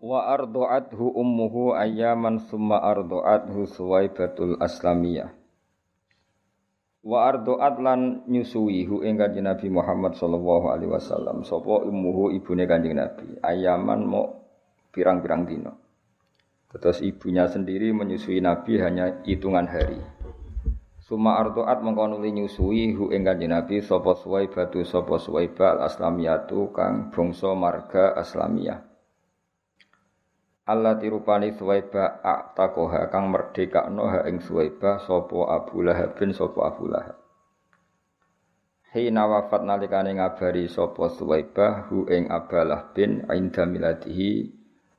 Wa ardu'athu ummuhu ayyaman summa ardu'athu suwaibatul aslamiyah. Wa ardu'at lan nyusui hu ing kanjeng Nabi Muhammad sallallahu alaihi wasallam. Sapa ummuhu ibune kanjeng Nabi. Ayaman mau pirang-pirang dino. Terus ibunya sendiri menyusui Nabi hanya hitungan hari. Suma ardu'at mengkonuli nyusui hu ing kanjeng Nabi sapa suwaibatu sapa suwaiba al aslamiyatu kang bangsa marga aslamiyah. Allah tirupani Suwaiba aktakoha kang merdekakno ha ing Suwaiba sapa Abu Lahab bin sapa Abu Lahab. Hina wafat nalikane ngabari sapa Suwaiba hu ing Abalah bin inda miladihi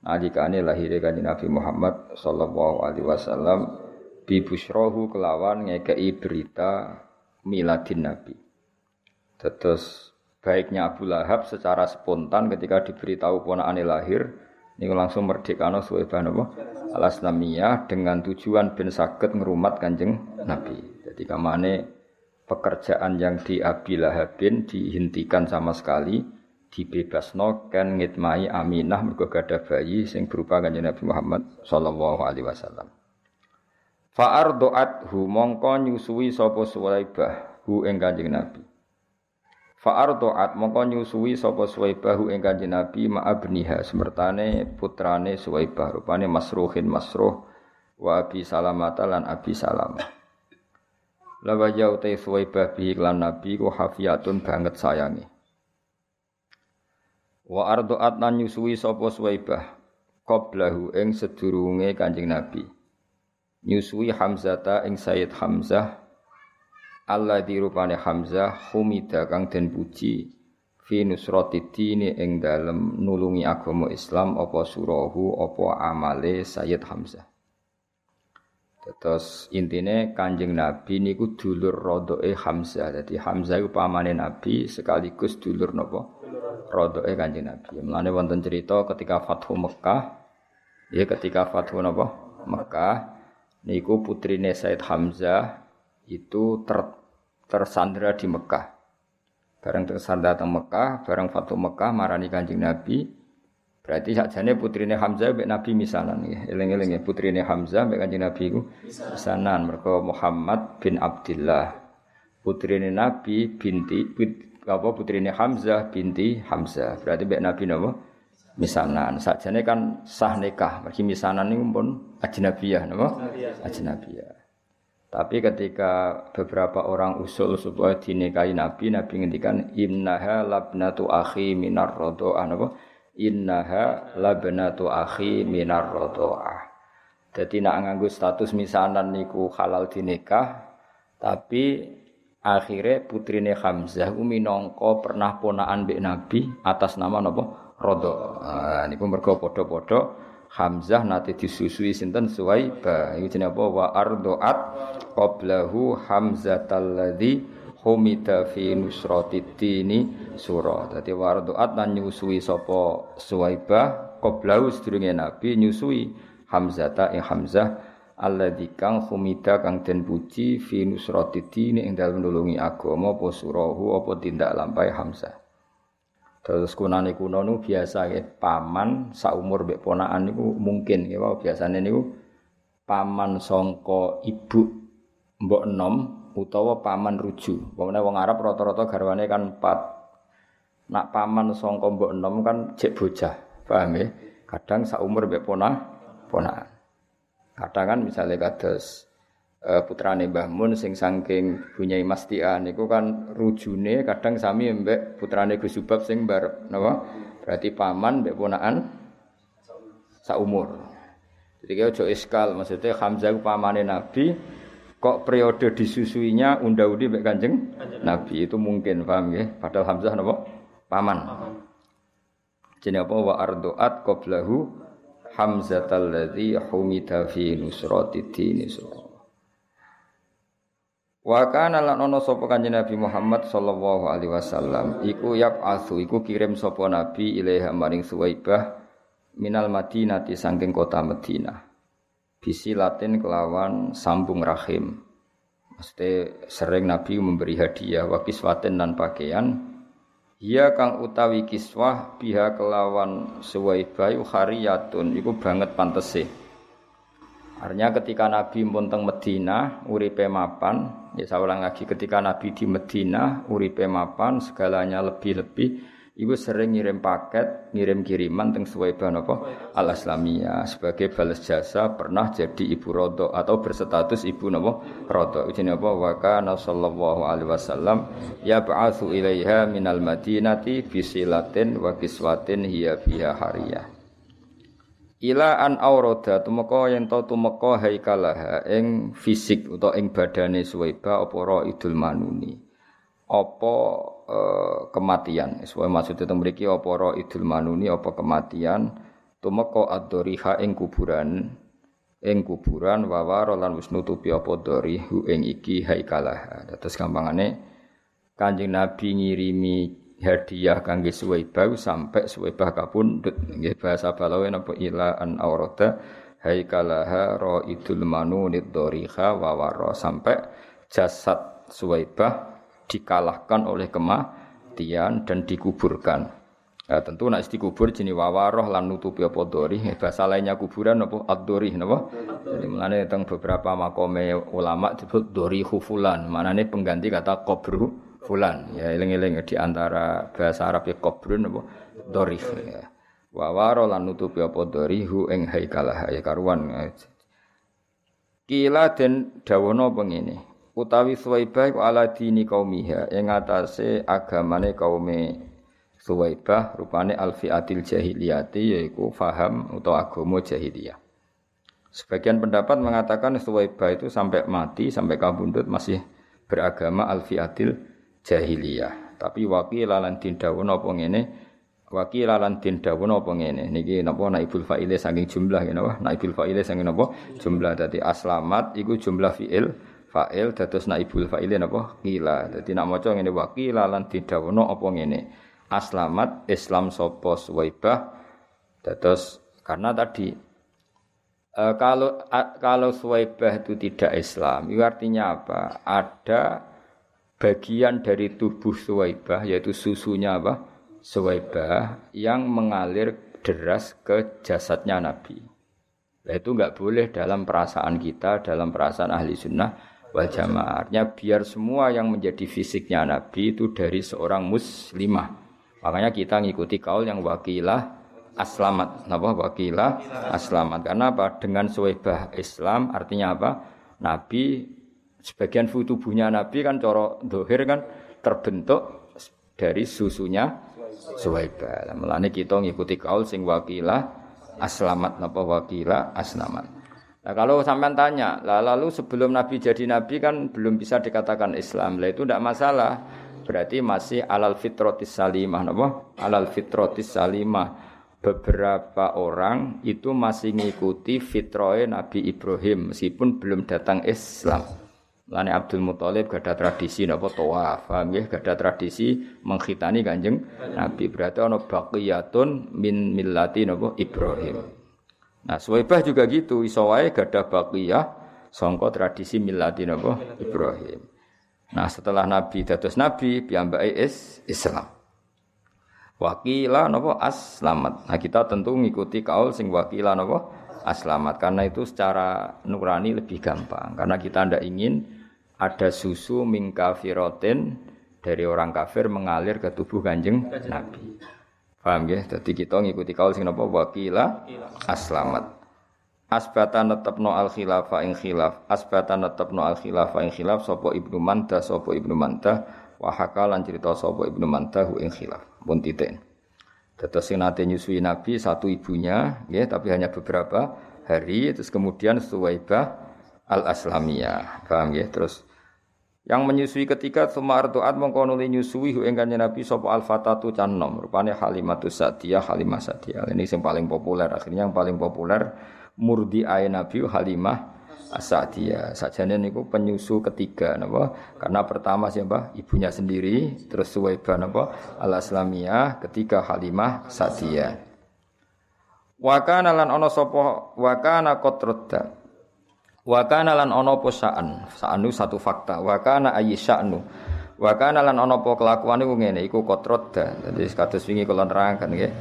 nalikane lahire kanjeng Nabi Muhammad sallallahu alaihi wasallam kelawan ngekei berita miladin Nabi. Terus baiknya Abu Lahab secara spontan ketika diberitahu ponakane lahir Niku langsung merdekano Suwaibah napa? Al Aslamiyah dengan tujuan ben saged ngerumat Kanjeng Nabi. Jadi kamane pekerjaan yang di Abi Lahabin dihentikan sama sekali dibebasno kan ngitmai Aminah mergo bayi sing berupa Kanjeng Nabi Muhammad sallallahu alaihi wasallam. Fa ardu'athu mongko nyusui sapa Suwaibah hu ing Kanjeng Nabi. Fa'ardo'at mongko nyusui sapa Suwaibah ing Kanjeng Nabi ma'abniha semertane putrane Suwaibah rupane Masruhin Masruh wa Abi Salamah lan Abi Salamah. Lawa jauh te Suwaibah bi iklan Nabi ku hafiyatun banget sayangi. Wa ardo'at lan nyusui sapa Suwaibah qablahu ing sedurunge Kanjeng Nabi. Nyusui Hamzata ing Sayyid Hamzah Allah dirupane Hamzah humida kang den puji fi nusratid ing dalem nulungi agama Islam apa surahu apa amale Sayyid Hamzah. Terus intine Kanjeng Nabi niku dulur rodoe Hamzah. Jadi Hamzah iku pamane Nabi sekaligus dulur napa? Rodoe Kanjeng Nabi. Mulane wonten cerita ketika Fathu Mekah, ya ketika Fathu napa? Mekah niku putrine Said Hamzah itu ter tersandra di Mekah. Bareng tersandra di Mekah, bareng Fatu Mekah marani Kanjeng Nabi. Berarti sakjane putrine Hamzah mek Nabi misanan nggih. Eling-eling ya putrine Hamzah mek Kanjeng Nabi iku misanan mergo Muhammad bin Abdullah. Putrine Nabi binti apa putrine Hamzah binti Hamzah. Berarti mek Nabi napa? Misanan. Sakjane kan sah nikah. Mergi misanan niku pun ajnabiyah napa? Ajnabiyah. Tapi ketika beberapa orang usul supaya dinikahi Nabi, Nabi ngendikan innaha labnatu akhi minar rodoah. Napa? Innaha labnatu akhi minar rodoah. Jadi nak nganggu status misanan niku halal dinikah, tapi akhirnya putrine Hamzah umi nongko pernah ponaan mbek Nabi atas nama napa? Rodo. Nah, niku mergo padha-padha Hamzah nate disusui sinten Suwaibah. Iki jenenge apa? Wa ardoat qablahu Hamzatal ladzi humida fi nusratidini surah. Dadi wa ardoat lan nyusui sapa Suwaibah qablahu sedurunge Nabi nyusui Hamzata ing Hamzah alladzi kang humida kang den puji fi nusratidini ing dalem nulungi agama apa surahu apa tindak lampai Hamzah. Terus kunane kuno nu biasa ya paman saumur mbek ponakan niku mungkin ya wow, biasane niku paman songko ibu mbok enom utawa paman ruju. Pemene wong Arab rata-rata garwane kan empat. Nak paman songko mbok enom kan cek bocah, paham ya? Kadang saumur mbek ponak ponakan. Kadang kan misalnya kados putrane Mbah Mun sing saking Bunyai Mastia niku kan rujune kadang sami mbek putrane Gus Subab sing bar napa? Berarti paman mbek ponakan saumur. Jadi kaya ojo iskal maksudnya Hamzah pamane Nabi kok periode disusuinya unda-undi mbek Kanjeng Nabi itu mungkin paham ya? Padahal Hamzah napa? Paman. Jenenge apa wa ardoat qablahu Hamzatal ladzi humida fi nusrati dini Wa kana lan ana sapa kanjeng Nabi Muhammad sallallahu alaihi wasallam iku asu iku kirim sapa nabi ilaiha maring Suwaibah minal Madinati saking kota Madinah. Bisi Latin kelawan sambung rahim. Mesti sering Nabi memberi hadiah wa kiswaten dan pakaian Iya kang utawi kiswah biha kelawan Suwaibah hariyatun iku banget pantese. Artinya ketika Nabi pun teng Medina uripe mapan, ya saya ulang lagi ketika Nabi di Medina uripe mapan segalanya lebih-lebih Ibu sering ngirim paket, ngirim kiriman teng Suwaibah napa Al Islamiyah sebagai balas jasa pernah jadi ibu rodo atau berstatus ibu napa rodo. Ini apa? Wa kana alaihi wasallam yab'atsu ilaiha minal madinati bisilatin wa kiswatin hiya fiha hariyah. Ila an aurada tumeka yen to tumeka haikalaha ing fisik utawa ing badane Suwaibah apa idul manuni. Apa Eh, kematian. Sesuai maksudnya tentang mriki apa ro idul manuni apa kematian tumeka ad-doriha ing kuburan ing kuburan wawaro lan wis nutupi apa dorihu ing iki haikalah. Dados gampangane Kanjeng Nabi ngirimi hadiah kangge Suwaibah sampai Suwaibah kapundhut nggih bahasa Balawe napa ila an aurada haikalaha ra idul manunid doriha wawaro sampai jasad Suwaibah dikalahkan oleh kematian dan dikuburkan. Ya, tentu nak dikubur jenis wawaroh lan nutupi apa dori. Bahasa lainnya kuburan apa ad-dori? Jadi mulane teng beberapa makome ulama disebut dori hufulan. Manane pengganti kata kubru fulan. Ya eling-eling di antara bahasa Arab ya kubrun apa dori. Ya. Wawaroh lan nutupi apa dori hu ing haikalah ya karuan. Kila den dawono pengene utawi Suwaibah iku ala dini kaumiha ing atase agamane kaume Suwaibah rupane alfiatil jahiliyati yaiku faham utawa agama jahiliyah. Sebagian pendapat mengatakan Suwaibah itu sampai mati sampai kabundut masih beragama alfiatil jahiliyah. Tapi wakil lan din dawuh napa ngene? Wakil lan din dawuh napa ngene? Niki napa naibul fa'ile saking jumlah napa naibul fa'ile saking napa? Jumlah. Dadi aslamat iku jumlah fi'il fa'il dados naibul fa'ile napa? Qila. Dadi nak maca ngene wa qila lan didhawono apa ngene? Aslamat islam sapa suwaibah? Dados karena tadi e, kalau a, kalau suwaibah itu tidak Islam itu artinya apa? Ada bagian dari tubuh suwaibah yaitu susunya apa suwaibah yang mengalir deras ke jasadnya Nabi Nah, itu nggak boleh dalam perasaan kita, dalam perasaan ahli sunnah wal jamaah. Artinya biar semua yang menjadi fisiknya Nabi itu dari seorang muslimah. Makanya kita ngikuti kaul yang wakilah aslamat. Napa wakilah aslamat? Karena apa? Dengan suwebah Islam artinya apa? Nabi sebagian tubuhnya Nabi kan coro dohir kan terbentuk dari susunya suwebah. Mulane kita ngikuti kaul sing wakilah aslamat napa wakilah aslamat. Nah kalau sampean tanya, lah lalu sebelum Nabi jadi Nabi kan belum bisa dikatakan Islam. Lah itu tidak masalah. Berarti masih alal fitrotis salimah. Apa? Alal fitrotis salimah. Beberapa orang itu masih ngikuti fitroe Nabi Ibrahim meskipun belum datang Islam. Lani Abdul Muthalib gak ada tradisi napa tawaf, paham ya? Gak ada tradisi menghitani Kanjeng Nabi. Berarti ana baqiyatun min millati napa Ibrahim. Nah, Suwaibah juga gitu, iso wae gadah baqiyah sangka tradisi milati napa Ibrahim. Nah, setelah Nabi dados nabi piyambake is Islam. Wakila napa aslamat. Nah, kita tentu ngikuti kaul sing wakila napa aslamat karena itu secara nurani lebih gampang karena kita ndak ingin ada susu mingkafirotin dari orang kafir mengalir ke tubuh kanjeng Nabi. Paham ya? Jadi kita ngikuti kaul sing napa wakila aslamat. Asbata netepno al khilafa ing khilaf. Asbata netepno al khilafa ing khilaf sapa Ibnu Manta sapa Ibnu Manta wa hakalan cerita sapa Ibnu Manta ing khilaf. Pun titik. Dados sing nate nyusui Nabi satu ibunya, ya, tapi hanya beberapa hari terus kemudian Suwaibah al-Aslamiyah. Paham ya? Terus Yang menyusui ketika summa artuat mongko nuli nyusui hu ing kanjeng Nabi sapa al fatatu canom rupane Halimatus Sadiyah Halimah Sadiyah. Ini yang paling populer akhirnya yang paling populer murdi ay Nabi Halimah Asadiyah. Sajane niku penyusu ketiga napa? Karena pertama siapa? Ibunya sendiri, terus Suwaibah napa? Al Aslamiyah, ketiga Halimah Sadiyah. Wa kana lan ana sapa wa kana qatradda Wa kana lan ana apa sa'an? Sa'anu satu fakta. Wa kana ayyi sya'nu. Wa kana lan ana apa kelakuane ku ngene iku qatradda. Dadi kados wingi kula nerangkan nggih.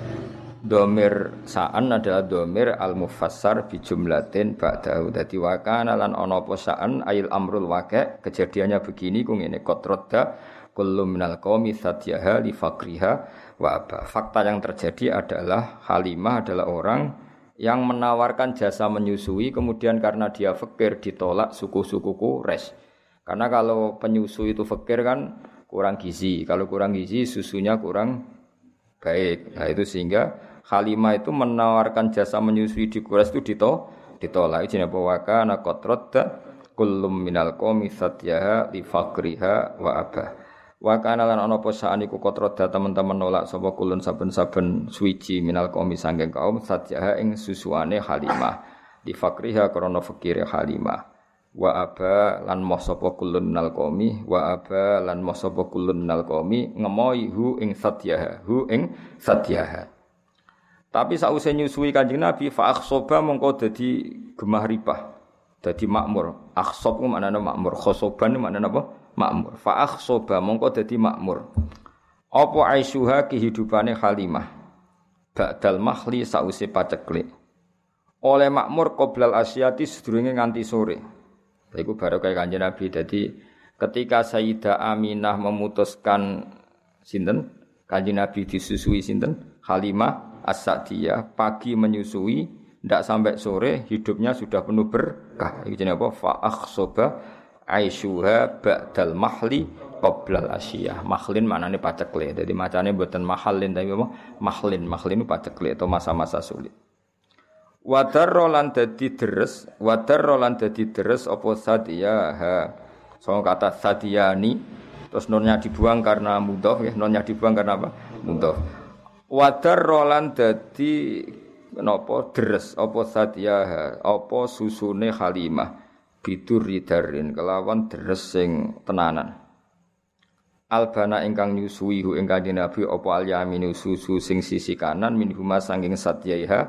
Domir sa'an adalah domir al-mufassar bi jumlatin ba'dahu. Dadi wa kana lan ana apa sa'an ayil amrul waqi' kejadiannya begini ku ngene qatradda kullu minal qaumi satyaha li fakriha wa. Fakta yang terjadi adalah Halimah adalah orang yang menawarkan jasa menyusui kemudian karena dia fakir ditolak suku-sukuku res. Karena kalau penyusu itu fakir kan kurang gizi. Kalau kurang gizi susunya kurang baik. Nah itu sehingga Halimah itu menawarkan jasa menyusui di Quraisy itu ditolak. Ditolak. Ini apa wakana qatrada kullum minal qomi satyaha li fakriha wa abah. Wa kana lan ana apa saan iku kotroda teman-teman nolak sapa kulun saben-saben suci minal qaumi sanging kaum satyaha ing susuane Halimah. Di fakriha krana fakire Halimah. Wa aba lan moh sapa kulun nal qaumi wa aba lan moh sapa kulun nal qaumi ngemoi hu ing satyaha hu ing satyaha tapi sausé nyusui Kanjeng Nabi fa akhsoba mongko dadi gemah ripah dadi makmur akhsob ku maknane makmur khosoban maknane apa makmur. Fa akhsoba mongko dadi makmur. Apa aisuha kehidupane Halimah? Ba'dal mahli sause paceklik. Oleh makmur qoblal asyati sedurunge nganti sore. Iku baru kayak kanjeng Nabi. Jadi ketika Sayyidah Aminah memutuskan sinten kanjeng Nabi disusui sinten Halimah As-Sa'diyah pagi menyusui ndak sampai sore hidupnya sudah penuh berkah. Iki jenenge apa? Fa akhsoba aishuha ba'dal mahli qoblal asyiyah. Mahlin maknane pacekle. Jadi macane mboten mahalin tapi apa? Mahlin. Mahlin pacekle atau masa-masa sulit. Wadar rolan dadi deres, wadar rolan dadi deres apa sadiyaha. So kata sadiyani terus nonnya dibuang karena mudhof ya, nonnya dibuang karena apa? Mudhof. Wadar rolan dadi napa deres apa sadiyaha, apa susune Halimah biduri darin kelawan deres sing tenanan Albana ingkang nyusui hu ingkang Nabi apa al yaminu susu sing sisi kanan min huma sanging satyaiha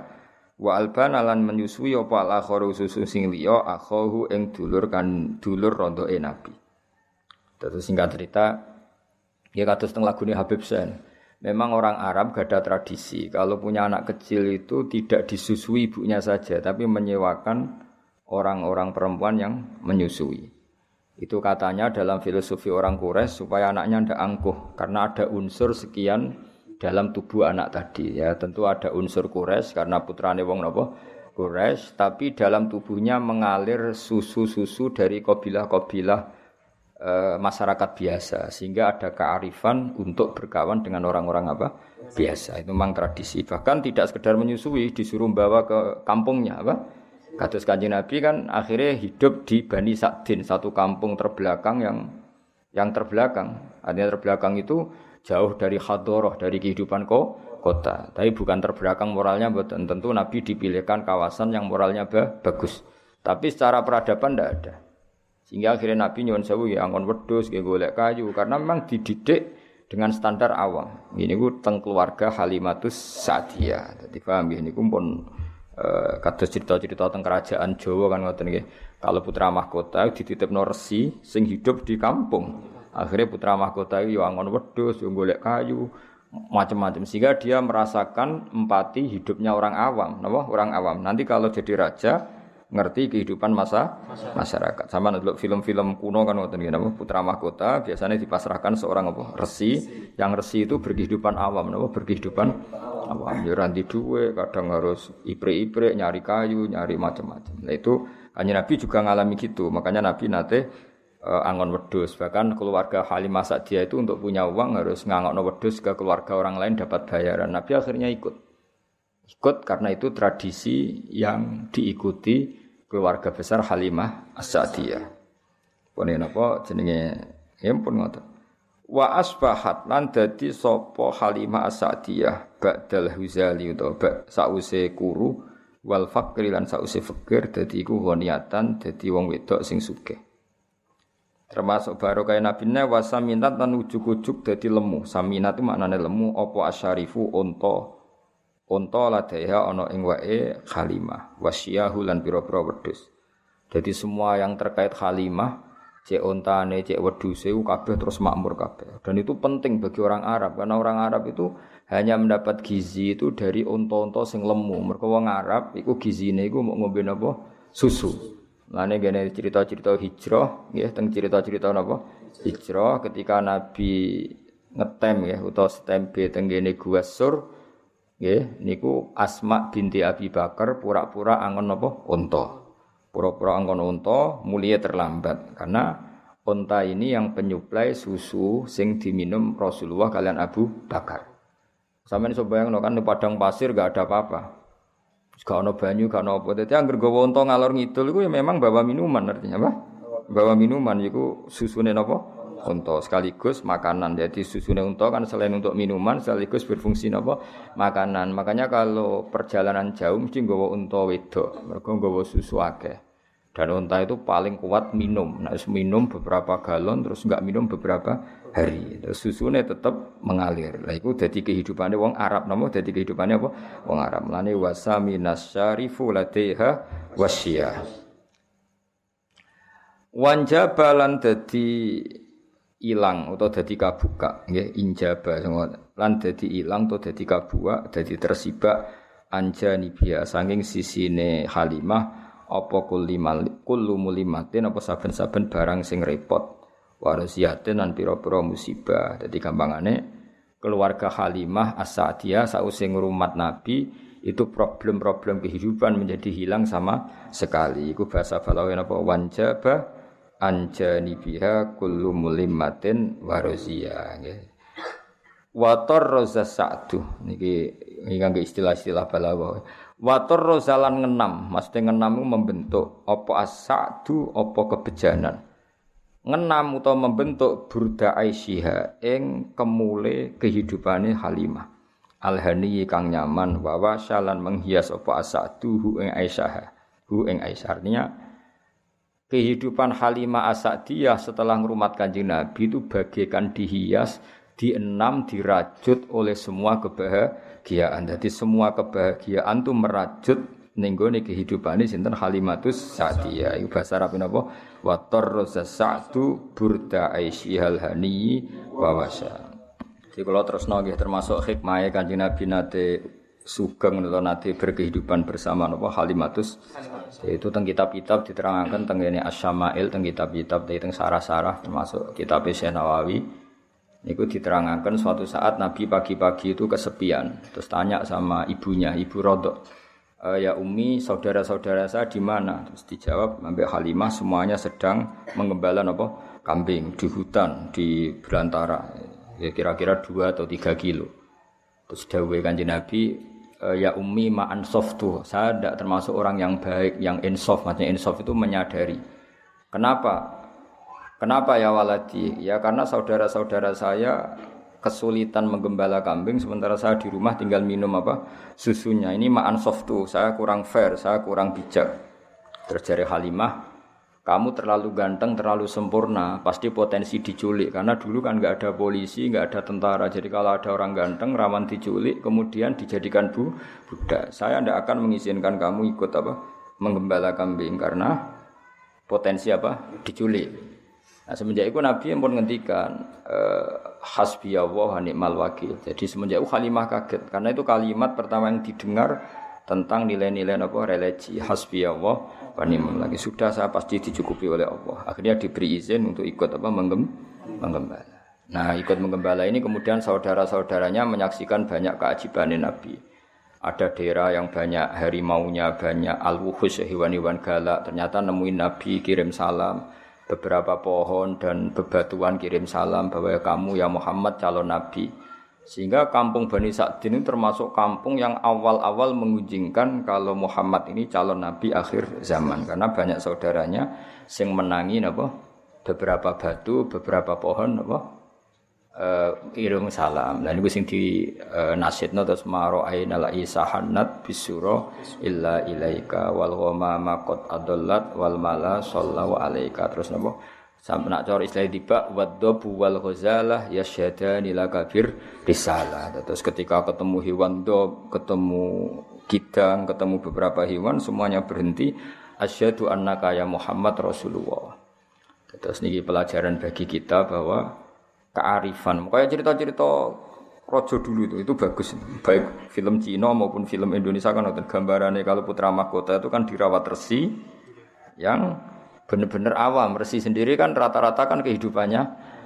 wa albana lan menyusui apa al akharu susu sing liya akhahu ing dulur kan dulur rondoke Nabi. Terus singkat cerita ya kados teng lagune Habib Sen. Memang orang Arab gak ada tradisi. Kalau punya anak kecil itu tidak disusui ibunya saja tapi menyewakan orang-orang perempuan yang menyusui. Itu katanya dalam filosofi orang Quraisy supaya anaknya tidak angkuh karena ada unsur sekian dalam tubuh anak tadi. Ya tentu ada unsur Quraisy karena putrane wong napa? Quraisy. Tapi dalam tubuhnya mengalir susu-susu dari kabilah-kabilah e, masyarakat biasa sehingga ada kearifan untuk berkawan dengan orang-orang apa biasa itu memang tradisi bahkan tidak sekedar menyusui disuruh bawa ke kampungnya apa Kados Kanjeng Nabi kan akhirnya hidup di Bani Sa'din, satu kampung terbelakang yang yang terbelakang. Artinya terbelakang itu jauh dari hadoroh, dari kehidupan ko, kota. Tapi bukan terbelakang moralnya, tentu Nabi dipilihkan kawasan yang moralnya bagus. Tapi secara peradaban tidak ada. Sehingga akhirnya Nabi nyuwun sewu ya angon wedhus, ya golek kayu karena memang dididik dengan standar awam. Ini gue teng keluarga Halimatus Sa'diyah. Jadi paham ya ini pun Eh, kados cerita-cerita tentang kerajaan Jawa kan ngoten nggih. Kalau putra mahkota dititipno resi sing hidup di kampung. Akhirnya putra mahkota itu angon wedhus, yo golek kayu, macam-macam sehingga dia merasakan empati hidupnya orang awam, napa? Orang awam. Nanti kalau jadi raja ngerti kehidupan masa masyarakat. Sama dulu film-film kuno kan ngoten nggih Putra mahkota biasanya dipasrahkan seorang apa? Resi. Yang resi itu berkehidupan awam, napa? Berkehidupan awam ya ranti duwe kadang harus ipre-ipre nyari kayu nyari macam-macam nah itu hanya Nabi juga ngalami gitu makanya Nabi nate uh, angon wedus bahkan keluarga Halimah Sa'diyah itu untuk punya uang harus ngangok wedus ke keluarga orang lain dapat bayaran Nabi akhirnya ikut ikut karena itu tradisi yang diikuti keluarga besar Halimah Sa'diyah Pone napa jenenge ya pun ngoten. Wa asbahat lan dadi sapa Halimah As-Sa'diyah ba'dal Huzali utawa sause kuru wal fakri lan sause fakir dadi iku ghoniatan dadi wong wedok sing sugih. Termasuk baru kaya Nabi ne wasaminat lan ujuk-ujuk dadi lemu. Saminat itu maknane lemu apa asyarifu unta. Unta ladaiha ana ing wae Halimah wasyahu lan pira-pira wedhus. Jadi semua yang terkait Halimah cek ontane, cek wedhuse kabeh terus makmur kabeh. Dan itu penting bagi orang Arab karena orang Arab itu hanya mendapat gizi itu dari unta-unta sing lemu. Mergo wong Arab iku gizine iku mau ngombe napa? Susu. Lane gene cerita-cerita hijrah nggih teng cerita-cerita napa? Hijrah ketika Nabi ngetem ya utawa stempe teng gene Gua Sur nggih niku Asma binti Abi Bakar pura-pura angon napa? Unta. Pura-pura angkon unta mulia terlambat karena unta ini yang penyuplai susu sing diminum Rasulullah kalian Abu Bakar. Sampeyan iso bayangno kan di padang pasir gak ada apa-apa. Gak ono banyu, gak ono apa. Dadi anggere gawa unta ngalor ngidul iku ya memang bawa minuman artinya apa? Bawa minuman iku susune napa? Unta sekaligus makanan. Jadi susune unta kan selain untuk minuman sekaligus berfungsi napa? Makanan. Makanya kalau perjalanan jauh mesti nggawa unta wedok. Mergo nggawa susu akeh. Dan unta itu paling kuat minum. Nah, minum beberapa galon terus enggak minum beberapa hari. Terus susunya tetap mengalir. Lah itu jadi kehidupannya wong Arab namo jadi kehidupannya apa? Wong Arab. Lani wasami nasyarifu ladeha wasya. Wanjabalan dadi ilang atau dadi kabuka nggih injaba lan dadi ilang atau dadi kabuka dadi tersibak anjani biya saking sisine Halimah apa kullimal kullu mulimatin apa saben-saben barang sing repot warasiatin lan pira-pira musibah. Dadi gampangane keluarga Halimah As-Sa'diyah sause ngrumat Nabi itu problem-problem kehidupan menjadi hilang sama sekali. Iku bahasa Balawi apa wanjaba anjani biha kullu mulimatin warozia nggih. Wator roza sa'du niki ngangge istilah-istilah Balawi. Wator rozalan ngenam, maksudnya ngenam itu membentuk apa asadu, apa kebejanan. Ngenam atau membentuk burda aisyha ing kemule kehidupane Halimah. Alhani kang nyaman wawa shalan menghias apa asadu hu ing Aisyah. Hu ing Aisyah artinya kehidupan Halimah Asadiyah setelah ngrumat Kanjeng Nabi itu bagaikan dihias, dienam, dirajut oleh semua kebahagiaan. Jadi semua kebahagiaan tuh merajut kehidupan ini sinten Halimatus Sa'diyah. Iku bahasa Arab sa'du burda aisyihal hani wa. Jadi kalau terus nggih termasuk hikmahnya Kanjeng Nabi nate sugeng atau nate berkehidupan bersama napa Halimatus itu teng kitab-kitab diterangkan teng ini Asyamail teng kitab-kitab teng sarah-sarah termasuk kitab Syekh Nawawi Niku diterangkan suatu saat Nabi pagi-pagi itu kesepian, terus tanya sama ibunya, ibu Rodok, e, ya Umi, saudara-saudara saya di mana? Terus dijawab, sampai Halimah semuanya sedang mengembala apa? Kambing di hutan, di belantara, ya kira-kira dua atau tiga kilo. Terus dawe kanji Nabi, e, ya Umi ma'an tuh, saya tidak termasuk orang yang baik, yang insof, maksudnya insof itu menyadari. Kenapa? Kenapa ya waladi? Ya karena saudara-saudara saya kesulitan menggembala kambing sementara saya di rumah tinggal minum apa susunya. Ini ma'an softu, saya kurang fair, saya kurang bijak. Terjadi Halimah, kamu terlalu ganteng, terlalu sempurna, pasti potensi diculik. Karena dulu kan nggak ada polisi, nggak ada tentara. Jadi kalau ada orang ganteng, rawan diculik, kemudian dijadikan bu budak. Saya tidak akan mengizinkan kamu ikut apa menggembala kambing karena potensi apa diculik. Nah, semenjak itu Nabi yang pun ngendikan eh, hasbi Allah ni'mal wakil. Jadi semenjak itu Halimah kaget karena itu kalimat pertama yang didengar tentang nilai-nilai apa religi hasbi Allah ni'mal lagi sudah saya pasti dicukupi oleh Allah. Akhirnya diberi izin untuk ikut apa menggem menggembala. Nah, ikut menggembala ini kemudian saudara-saudaranya menyaksikan banyak keajaiban Nabi. Ada daerah yang banyak harimaunya, banyak al-wuhus hewan-hewan galak. Ternyata nemuin Nabi kirim salam beberapa pohon dan bebatuan kirim salam bahwa kamu ya Muhammad calon nabi. Sehingga kampung Bani Sa'din ini termasuk kampung yang awal-awal mengunjingkan kalau Muhammad ini calon nabi akhir zaman karena banyak saudaranya sing menangi apa beberapa batu, beberapa pohon apa? Uh, irung salam. Dan itu sing di uh, nasidna terus maro aina la isahanat bisuro illa ilaika wal ghamama qad adallat wal mala sallallahu alaika terus napa? Sampai nak cor istilah tiba waddobu wal ghazalah yasyadani lakabir risalah. Terus ketika ketemu hewan dob, ketemu kidang, ketemu beberapa hewan semuanya berhenti asyhadu annaka ya Muhammad Rasulullah. Terus niki pelajaran bagi kita bahwa kearifan. Kayak cerita-cerita rojo dulu itu itu bagus. Baik film Cina maupun film Indonesia kan gambarannya kalau putra mahkota itu kan dirawat resi yang benar-benar awam. Resi sendiri kan rata-rata kan kehidupannya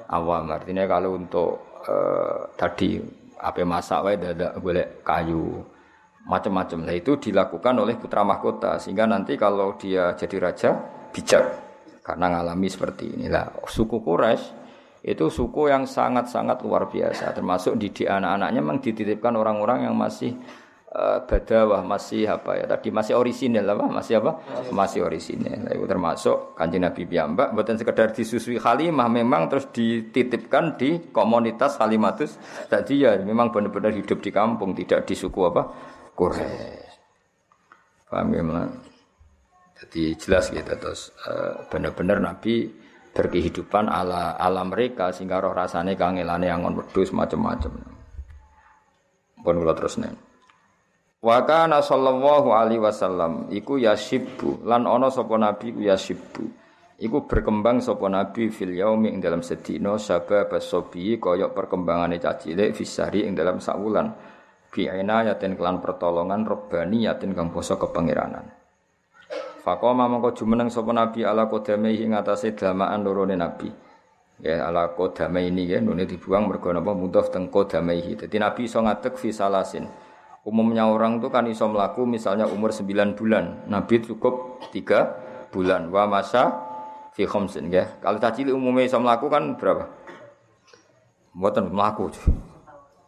awam. Artinya kalau untuk uh, tadi apa masak wae dadak boleh kayu macam-macam. Nah itu dilakukan oleh putra mahkota sehingga nanti kalau dia jadi raja bijak karena ngalami seperti inilah suku Quraisy itu suku yang sangat-sangat luar biasa termasuk di anak-anaknya memang dititipkan orang-orang yang masih uh, badawah masih apa ya? Tadi masih orisinil apa? Masih apa? Masih orisinil. Nah, itu termasuk kanjeng Nabi piyambak. Bukan sekedar disusui Halimah memang terus dititipkan di komunitas Halimatus tadi ya memang benar-benar hidup di kampung tidak di suku apa? Quraisy. Paham ya jadi jelas gitu terus uh, benar-benar Nabi berkehidupan ala ala mereka sehingga roh rasanya kangelane angon wedhus macam-macam. Pun kula terus nih. Wa kana sallallahu alaihi wasallam iku yasibbu lan ana sapa nabi ku yasibbu. Iku berkembang sapa nabi fil yaumi ing dalam sedina sabab basobi kaya perkembangane cacilik fisari ing dalam sak wulan. Bi yatin kelan pertolongan robani yatin kang basa kepangeranan. Fakoma mongko jumeneng sapa nabi ala kodame ing atase damaan lorone nabi. Ya ala kodame ini ya nune dibuang mergo napa mudhof teng kodame Dadi nabi iso ngadeg fi salasin. Umumnya orang tuh kan iso melaku misalnya umur 9 bulan, Nabi cukup 3 bulan. Wa masa fi khamsin ya. Kalau caci umumnya iso melaku kan berapa? Mboten melaku.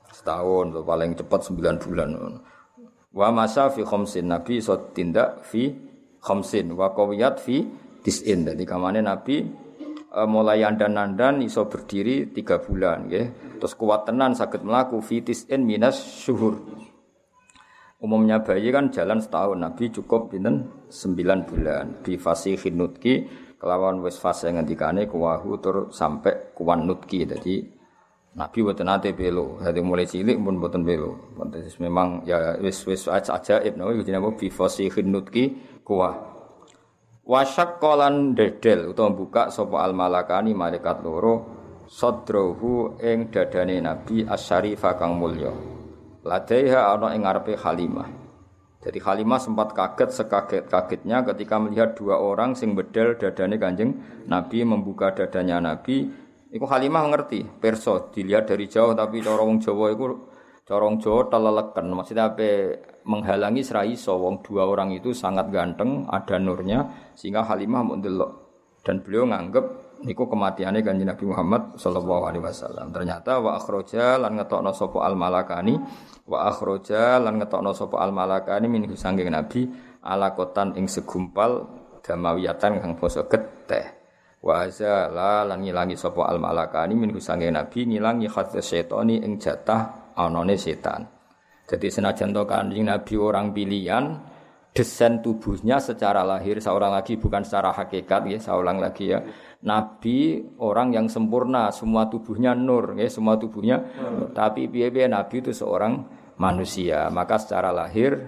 Setahun tuh paling cepat 9 bulan. Wa masa fi khamsin Nabi iso tindak fi khamsin wa qawiyat fi disin. Jadi kamane Nabi e, mulai andan-andan iso berdiri tiga bulan ya. Terus kuat tenan sakit melaku fi disin minas syuhur. Umumnya bayi kan jalan setahun, Nabi cukup pinten 9 bulan. Di fasi nutki kelawan wis fase ngendikane kuwahu tur sampai kuwan nutki. Jadi Nabi buat nate belo, jadi mulai cilik pun buatan belo. Memang ya wis wis aja ajaib, nabi jadi apa bi fasi nutki kuah. Wasyak kolan dedel utawa buka sapa al malakani malaikat loro sadrohu ing dadane Nabi asyarifa kang mulya. Ladaiha ana ing ngarepe Halimah. Jadi Halimah sempat kaget sekaget-kagetnya ketika melihat dua orang sing bedel dadane Kanjeng Nabi membuka dadanya Nabi. Iku Halimah ngerti, perso dilihat dari jauh tapi cara wong Jawa iku cara wong Jawa teleleken. Maksudnya apa menghalangi serai sowong dua orang itu sangat ganteng, ada nurnya sehingga Halimah mendelok dan beliau nganggep niku kematiannya kanjeng Nabi Muhammad sallallahu alaihi wasallam. Ternyata wa akhraja lan ngetokno sapa al malakani wa akhraja lan ngetokno sapa al malakani min sanging Nabi ala kotan ing segumpal damawiyatan kang basa geteh. Wa azala lan ngilangi sapa al malakani min sanging Nabi ngilangi khadza syaitani ing jatah anane setan. Jadi senajan to kanjeng Nabi orang pilihan, desain tubuhnya secara lahir seorang lagi bukan secara hakikat ya, seorang lagi ya Nabi orang yang sempurna, semua tubuhnya nur, ya, semua tubuhnya. Hmm. Tapi biaya Nabi itu seorang manusia, maka secara lahir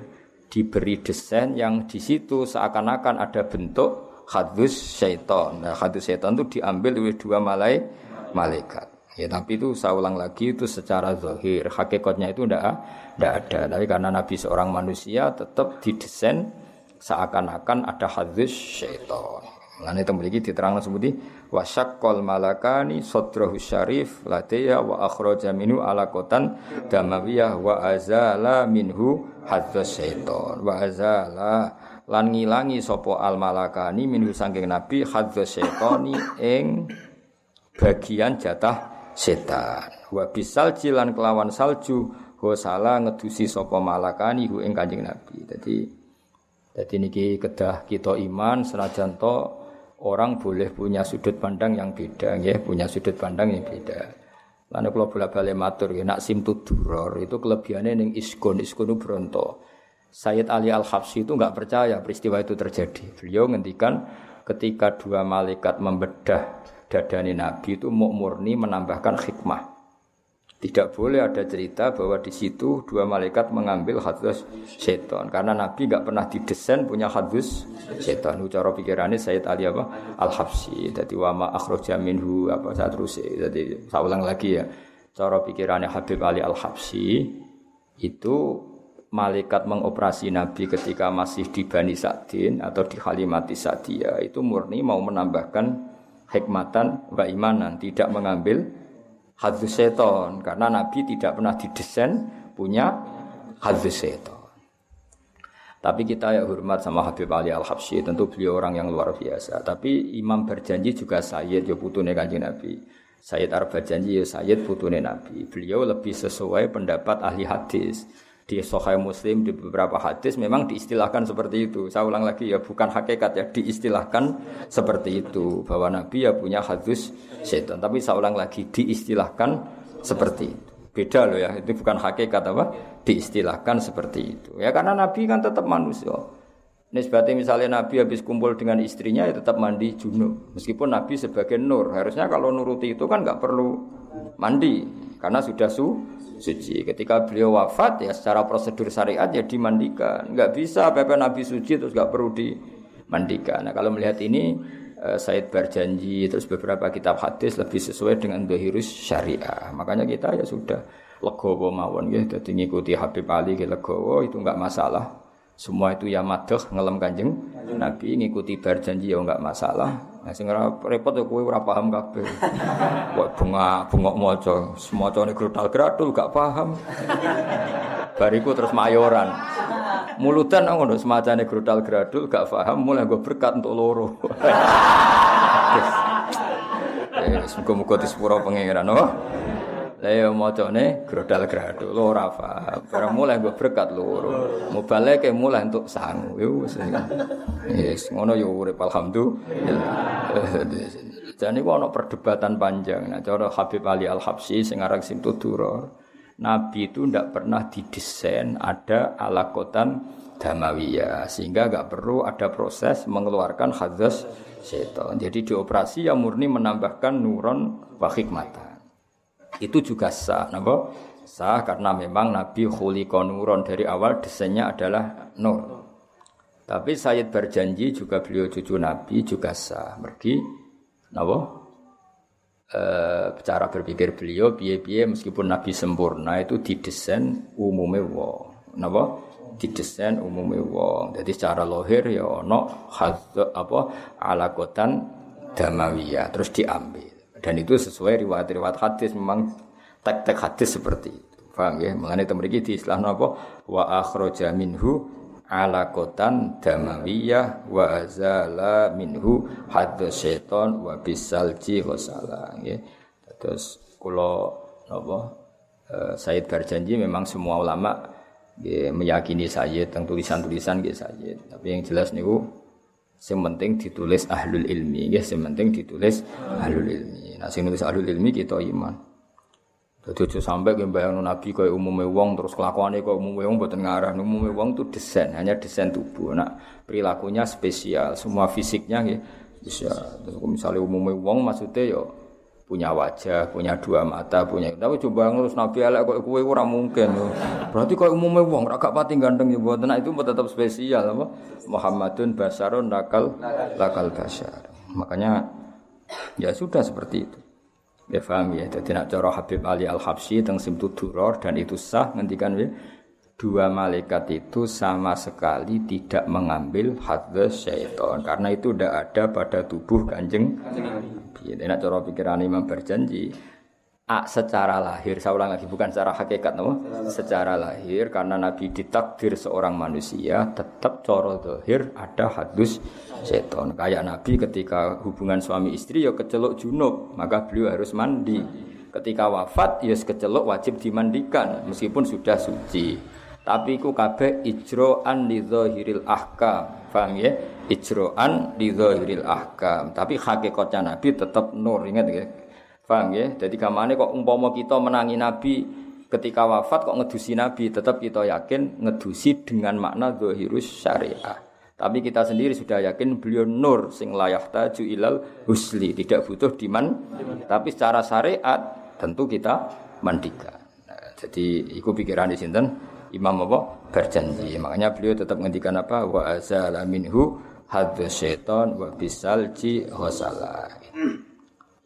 diberi desain yang di situ seakan-akan ada bentuk hadus syaitan. Nah, hadus syaitan itu diambil oleh dua malai, malaikat. Ya, tapi itu saya ulang lagi itu secara zahir, hakikatnya itu tidak ada. Tapi karena Nabi seorang manusia tetap didesain seakan-akan ada hadis syaitan. Lan itu memiliki diterang seperti wasyaqqal malakani sadrahu syarif ladaya wa akhraja minhu alaqatan damawiyah wa azala minhu hadza syaiton wa azala lan ngilangi sapa al malakani minhu saking nabi hadza syaitoni ing bagian jatah setan wa bisal jilan kelawan salju ho salah ngedusi sapa malakani hu ing kanjeng nabi. Jadi jadi niki kedah kita iman senajan to orang boleh punya sudut pandang yang beda, ya, punya sudut pandang yang beda. Lalu kalau bola balik matur, ya, nak simtu duror itu kelebihannya neng iskun, iskunu bronto. Sayyid Ali Al Habsyi itu nggak percaya peristiwa itu terjadi. Beliau ngendikan ketika dua malaikat membedah dadani Nabi itu mau menambahkan hikmah. Tidak boleh ada cerita bahwa di situ dua malaikat mengambil hadus seton karena Nabi nggak pernah didesain punya hadus seton. Cara pikirannya Sayyid Ali apa Al Habsyi. Jadi wama akhroja minhu apa saya terus. Jadi saya ulang lagi ya. Cara pikirannya Habib Ali Al Habsyi itu malaikat mengoperasi Nabi ketika masih di Bani Sa'din atau di Halimati Sa'diyah itu murni mau menambahkan hikmatan wa imanan, tidak mengambil hadis seton karena Nabi tidak pernah didesain punya hadis seton. Tapi kita ya hormat sama Habib Ali Al Habsyi, tentu beliau orang yang luar biasa. Tapi Imam berjanji juga Sayyid ya putune kanjeng Nabi. Sayyid Arab berjanji ya Sayyid putune Nabi. Beliau lebih sesuai pendapat ahli hadis di Sahih Muslim di beberapa hadis memang diistilahkan seperti itu. Saya ulang lagi ya bukan hakikat ya diistilahkan seperti itu bahwa Nabi ya punya hadis setan. Tapi saya ulang lagi diistilahkan seperti itu. Beda loh ya, itu bukan hakikat apa? Diistilahkan seperti itu. Ya karena Nabi kan tetap manusia. Nisbatnya misalnya Nabi habis kumpul dengan istrinya ya tetap mandi junub. Meskipun Nabi sebagai nur, harusnya kalau nuruti itu kan nggak perlu mandi karena sudah su suci. Ketika beliau wafat ya secara prosedur syariat ya dimandikan. Enggak bisa PP Nabi suci terus enggak perlu dimandikan. Nah, kalau melihat ini eh, Said berjanji terus beberapa kitab hadis lebih sesuai dengan dohirus syariah. Makanya kita ya sudah legowo mawon ya dadi ngikuti Habib Ali ke legowo itu enggak masalah. Semua itu ya madh ngelem Kanjeng Nabi ngikuti berjanji ya enggak masalah. Nah sing repot ya kowe ora paham kabeh. Kok bunga bungok maca, semacane grutal gradul gak paham. Bariku terus mayoran. Mulutan ngono semacane grutal gradul gak paham mulai gue berkat untuk loro. Eh, muga-muga disepuro pangeran, oh. Lah ya macane grodal grado ora paham. Barang mulai gue berkat loro. Mau balik mulai untuk sangu. Yo wis. Yes, ngono yo urip alhamdulillah. Jadi ku ana perdebatan panjang. Nah, cara Habib Ali Al Habsyi sing aran Simtudura, Nabi itu ndak pernah didesain ada alakotan damawiyah sehingga nggak perlu ada proses mengeluarkan hadas setan. Jadi dioperasi yang murni menambahkan nuron wa hikmatan itu juga sah. Napa? Sah karena memang Nabi khuliqa nuron dari awal desainnya adalah nur. Tapi Sayyid berjanji juga beliau cucu Nabi juga sah. Mergi napa? E, cara berpikir beliau biye-biye meskipun Nabi sempurna itu didesain umumnya wong. Napa? Didesain umumnya wong. Jadi secara lohir ya ono apa alakotan damawiyah terus diambil. Dan itu sesuai riwayat-riwayat hadis memang tek-tek hadis seperti itu. Paham ya? Mengenai temriki di istilah apa? Wa akhraja minhu alakotan damawiyah wa azala minhu hadus syaiton wa bisalji wasala ya. Terus kalau apa eh, Said berjanji memang semua ulama ya, meyakini Sayyid tentang tulisan-tulisan ya Sayyid. Tapi yang jelas niku Sing penting ditulis ahlul ilmi, ya sing penting ditulis ahlul ilmi. Nah sing nulis ahlul ilmi kita iman. Jadi aja sampai ke bayang Nabi kaya umumnya wong terus kelakuannya kaya umumnya wong buatan ngarah. Umumnya wong itu desain, hanya desain tubuh. Nah perilakunya spesial, semua fisiknya ya. Bisa. Terus misalnya umumnya wong maksudnya ya punya wajah, punya dua mata, punya. Tapi coba ngurus Nabi elek kok kowe ora mungkin. Berarti kok umumnya wong ra gak pati ganteng ya mboten. Nah itu tetap spesial apa? Muhammadun basarun lakal lakal basar. Makanya ya sudah seperti itu. Ya paham ya. Jadi nak cara Habib Ali Al Habsyi tentang simtu duror dan itu sah ngendikan ya dua malaikat itu sama sekali tidak mengambil hadis syaitan karena itu tidak ada pada tubuh kanjeng Nabi. Enak cara pikiran Imam berjanji A, secara lahir, saya ulang lagi bukan secara hakikat, no? secara lahir karena Nabi ditakdir seorang manusia tetap coro dohir ada hadus seton. Kayak Nabi ketika hubungan suami istri ya kecelok junub, maka beliau harus mandi. Ketika wafat ya kecelok wajib dimandikan meskipun sudah suci. Tapi ku kabeh ijro'an li ahkam. Paham ya? Ijro'an li dzahiril ahkam. Tapi hakikatnya Nabi tetap nur, ingat ya. Paham ya? Jadi gamane kok umpama kita menangi Nabi ketika wafat kok ngedusi Nabi, tetap kita yakin ngedusi dengan makna dzahirus syariah. Tapi kita sendiri sudah yakin beliau nur sing layah taju ilal husli, tidak butuh diman. Tapi secara syariat tentu kita mandikan. Nah, jadi itu pikiran di sinten Imam apa berjanji. Makanya beliau tetap ngendikan apa wa azala minhu wa bisalji ghasala.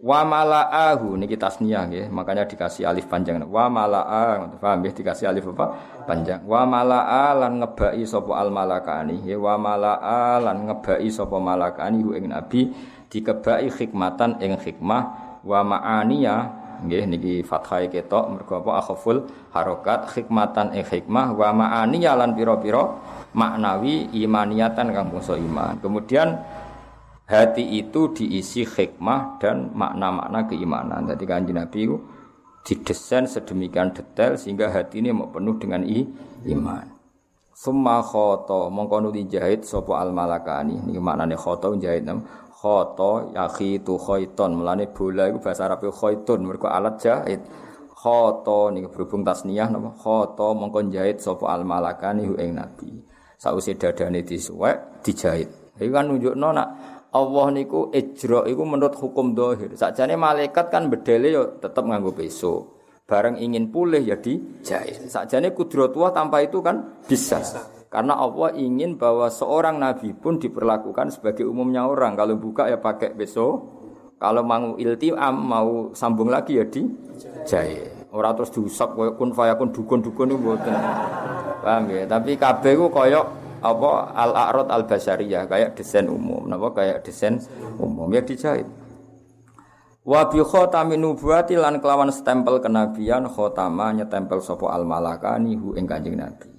Wa mala'ahu niki tasniyah nggih, makanya dikasih alif panjang. Wa mala'a, paham ya dikasih alif apa? Panjang. Wa mala'a lan ngebai sapa al malakani. Ya wa mala'a lan ngebai sapa malakani hu ing nabi dikebai hikmatan ing hikmah wa ma'aniya nggih niki fathah ketok mergo apa akhful harokat hikmatan ing hikmah wa ma'aniya lan pira-pira maknawi imaniyatan kang bangsa iman. Kemudian hati itu diisi hikmah dan makna-makna keimanan. Jadi kanji Nabi itu didesain sedemikian detail sehingga hati ini mau penuh dengan i, iman. Summa khoto mongko nuli jahit sapa al malakani niki maknane khoto jahit nam. Khoto yakhitu khaiton melane bola iku bahasa Arab khaitun mergo alat jahit. Khoto niki berhubung tasniyah napa khoto mongko jahit sapa al malakani ing nabi. Sause dadane disuwek dijahit. Iki kan nunjukno nak Allah niku ijra iku menurut hukum dohir. Sakjane malaikat kan bedele yo tetep nganggo peso. Bareng ingin pulih ya dijahit. Sakjane kudratullah tanpa itu kan bisa. Karena Allah ingin bahwa seorang nabi pun diperlakukan sebagai umumnya orang. Kalau buka ya pakai peso. Kalau mau iltiam, mau sambung lagi ya dijahit. Ora terus diusap kun fayakun dukun-dukun itu mboten. Paham ya? Tapi kabeh ku koyo apa? Al a'rad al basariyah kayak desain umum. Napa kayak desain umum. Ya dijahit. Wa bi khatamin nubuwati lan kelawan stempel kenabian khatama nyetempel sapa al malakani hu ing kanjeng nabi.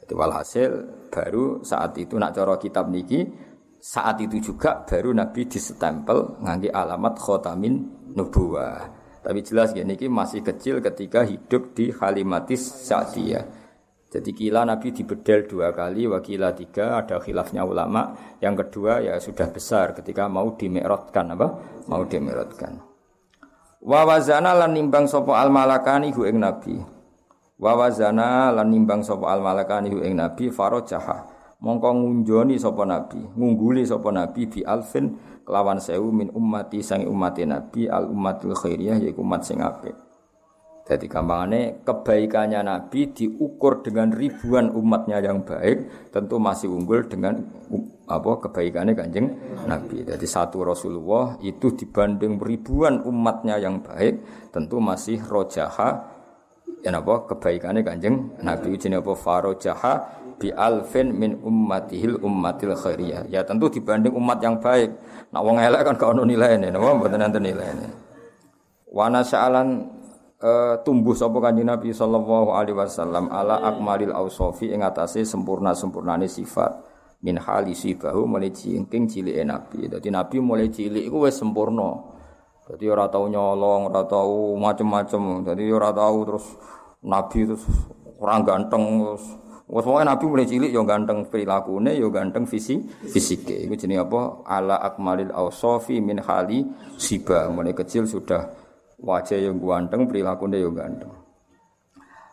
Jadi walhasil baru saat itu nak cara kitab niki saat itu juga baru nabi disestempel ngangge alamat khatamin nubuwah. Tapi jelas ya niki masih kecil ketika hidup di Halimatis Sa'diyah jadi kila Nabi dibedel dua kali, wakila tiga, ada khilafnya ulama. Yang kedua ya sudah besar ketika mau dimerotkan apa? Mau dimerotkan. Wawazana lan nimbang sopo al malakani hu ing Nabi. Wawazana lan nimbang sopo al malakani hu ing Nabi farojaha. Mongko ngunjoni sopo Nabi, ngungguli sopo Nabi bi alfin kelawan sewu min ummati sang ummati Nabi al ummatul khairiyah yaiku umat sing apik. Jadi gampangannya kebaikannya Nabi diukur dengan ribuan umatnya yang baik, tentu masih unggul dengan apa kebaikannya kanjeng Nabi. Jadi satu Rasulullah itu dibanding ribuan umatnya yang baik, tentu masih rojaha ya apa kebaikannya kanjeng Nabi jenis apa farojaha bi alfin min ummatihil ummatil khairiyah. Ya tentu dibanding umat yang baik. Nah wong elek kan gak ono nilaine, napa mboten nenten nilaine. Wana sa'alan uh, tumbuh sapa kanjeng Nabi sallallahu alaihi wasallam ala akmalil ausofi ing atase sempurna-sempurnane sifat min hali sibahu mulai cingking cilik Nabi. Dadi Nabi mulai cilik iku wis sempurna. Dadi ora tau nyolong, ora tau macem-macem. Dadi ora tau terus Nabi terus kurang ganteng terus Wes Nabi mulai cilik yo ganteng perilakune, yo ganteng visi fisike. Iku jenenge apa? Ala akmalil ausofi min hali siba. Mulai kecil sudah wajah yang ganteng, perilakunya yang ganteng.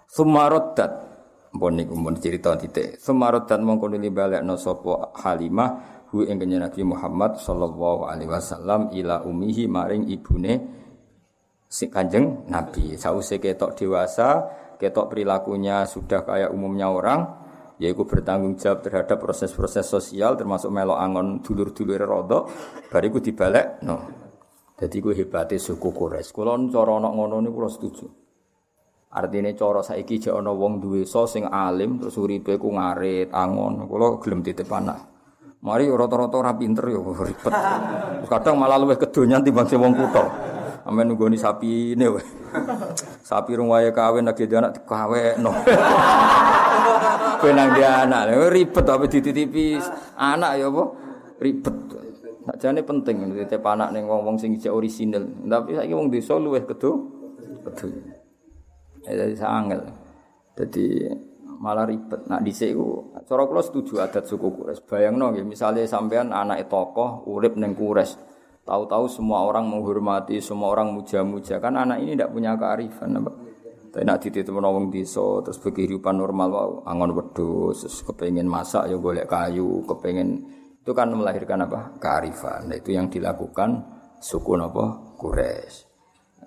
Sumarodat, pun niku pun cerita titik. Sumarodat mongko nuli balekno sapa Halimah hu ing Nabi Muhammad sallallahu alaihi wasallam ila umihi maring ibune si Kanjeng Nabi. Sause ketok dewasa, ketok perilakunya sudah kayak umumnya orang, yaitu bertanggung jawab terhadap proses-proses sosial termasuk melo angon dulur-dulur rodok bariku dibalik no jadi gue hebatnya suku Quraisy. Kalau cara anak ngono ini gue setuju. Artinya cara saiki jek ana wong duwe so sing alim terus uripe ku ngarit angon. Kula gelem titip anak. Mari rata-rata ora pinter yo ribet. Kadang malah luwih kedonyan timbang sing wong kutho. Amen nunggoni sapi ini we. Sapi rung wae kawin lagi dia anak dikawekno. Benang dia anak ribet tapi dititipi anak ya apa? Ribet. Sakjane penting titip anak ning wong-wong sing isih orisinal. Tapi saiki wong desa luwih kedo kedo. Ya dadi sangel. Dadi malah ribet. Nak dhisik iku cara kula setuju adat suku Quraisy. Bayangno nggih, misale sampean anak tokoh urip ning Quraisy. Tahu-tahu semua orang menghormati, semua orang muja-muja. Kan anak ini tidak punya kearifan, apa? Tapi nak dititip wong desa terus kehidupan normal wow, angon wedhus, terus masak ya golek kayu, kepengin itu kan melahirkan apa? kearifan. Nah, itu yang dilakukan suku napa? Quraisy.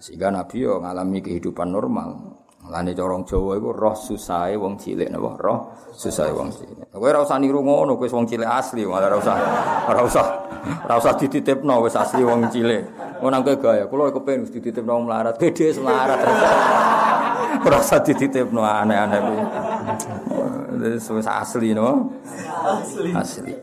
Sehingga Nabi yo ngalami kehidupan normal. Lane corong Jawa iku roh susahe wong cilik napa? Roh susahe wong cilik. Kowe ora usah niru ngono, kowe wong cilik asli, ora usah. Ora usah. Ora usah dititipno wis asli wong cilik. Ngono kowe gaya, kula kepengin dititipno wong melarat, gede melarat. Ora usah dititipno aneh-aneh kuwi. Wis asli no. Asli. Asli.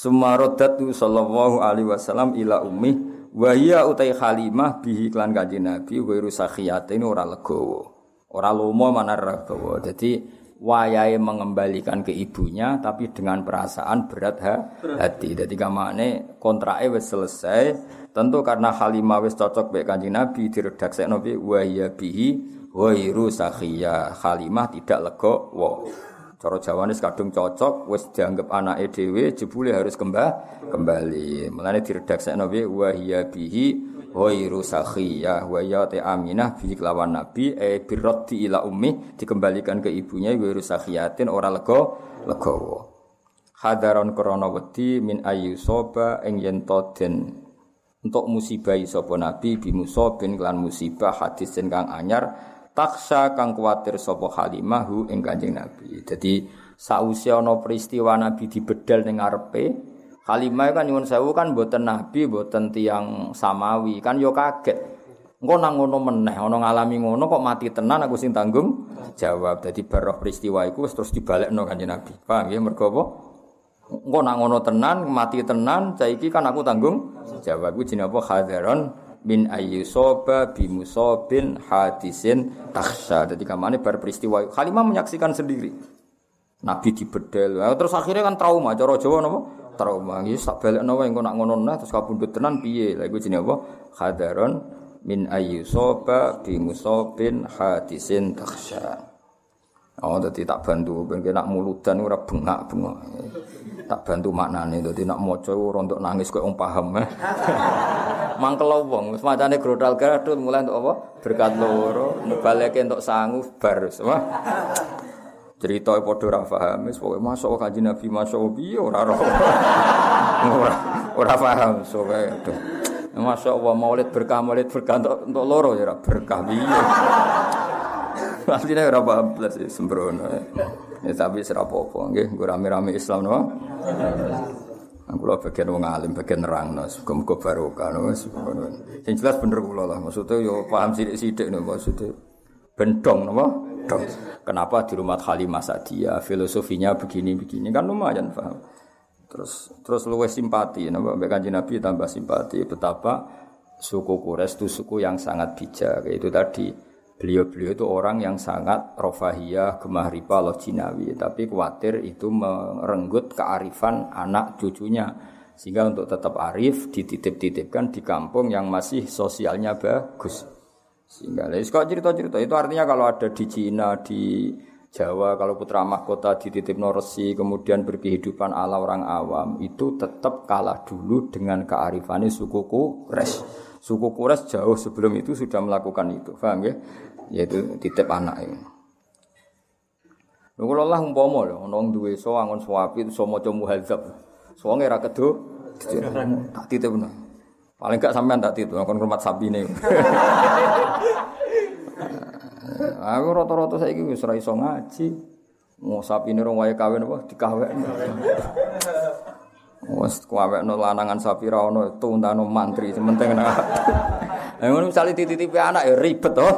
Sumarodatu sallallahu alaihi wasallam ila ummi wa hiya utai Halimah bihi klan kanjeng Nabi wa rusakhiyat ini ora legowo. Ora lomo mana ragawa. Jadi wayahe mengembalikan ke ibunya tapi dengan perasaan berat ha, hati. Jadi kamane kontraknya wis selesai. Tentu karena Halimah wis cocok mek Kanjeng Nabi diredaksekno bi wa ya bihi ghairu sakhiya. Halimah tidak lego wa. Cara Jawane kadung cocok wis dianggap anake dhewe jebule harus kembali kembali. Mulane diredaksekno bi wa ya bihi ghairu sakhiyah wa ya ta Aminah bi kelawan Nabi e ila ummi dikembalikan ke ibunya ghairu sakhiyatin ora lega legawa. Hadaron krana wedi min ayu soba ing yen den untuk musibah sapa Nabi bi musabin kelan musibah hadis kang anyar taksa kang kuatir sapa Halimah hu ing Kanjeng Nabi. Jadi sausia ana peristiwa Nabi dibedal ning ngarepe Halimah kan nyuwun sewu kan mboten nabi, mboten tiang samawi, kan yo kaget. Engko nang ngono meneh, ana ngalami ngono kok mati tenan aku sing tanggung jawab. Dadi baroh peristiwa iku terus dibalekno kanjeng Nabi. Paham ya mergo apa? Engko nang ngono tenan, mati tenan, saiki kan aku tanggung jawab. Iku jenenge apa? Hadaron min ayyusoba bimusabin hadisin takhsha. Dadi kamane bar peristiwa Halimah menyaksikan sendiri. Nabi dibedel. Terus akhirnya kan trauma, cara Jawa napa? trauma iki sak balekno wae engko nak ngono nah terus kapundhut tenan piye lha iku jenenge apa hadaron min ayyusaba bi musabin hadisin takhsha Oh, dadi tak bantu ben nak muludan ora bengak-bengok. Tak bantu maknane dadi nak maca ora untuk nangis wong paham. Mangkel wong macane grodal gadut mulai untuk apa? Berkat loro, mubaleke untuk sangu bar. cerita padha ora paham wis pokoke masuk kanjeng Nabi masuk piye ora ora ora ora paham sowe aduh Masya Allah maulid berkah maulid berkah untuk loro ya berkah piye Artinya ora paham plus sembrono ya tapi serap apa nggih nggo rame-rame Islam no Aku lah bagian wong alim, bagian nerang, no. Muka-muka barokah, no. Yang jelas bener kula lah. Maksudnya, yo paham sidik-sidik, no. Maksudnya, bendong, no. dong. Kenapa di rumah Halimah Sadia filosofinya begini-begini kan lumayan paham. Terus terus luwe simpati, napa mbek Kanjeng Nabi tambah simpati betapa suku Quraisy itu suku yang sangat bijak. Itu tadi beliau-beliau itu orang yang sangat rofahiyah, gemah riba, loh jinawi. Tapi khawatir itu merenggut kearifan anak cucunya. Sehingga untuk tetap arif dititip-titipkan di kampung yang masih sosialnya bagus. Sehingga lha cerita-cerita itu artinya kalau ada di Cina, di Jawa, kalau putra mahkota dititip noresi, kemudian berkehidupan ala orang awam, itu tetap kalah dulu dengan kearifannya suku Kures. Suku Kures jauh sebelum itu sudah melakukan itu, paham ya? Yaitu titip anak ini. Lha lah umpama lho ana wong duwe so angon suwapi so maca muhadzab. Suwange ra kedo tak titipno. Paling gak sampean tak titu, kon rumah sapi nih. Aku rata-rata saiki wis ora iso ngaji. Mau sapi ini rong wae kawin apa dikawin. Wes kuawekno lanangan sapi ra ono tuntano mantri sementing nek. Lah ngono misale titipi anak ya ribet to.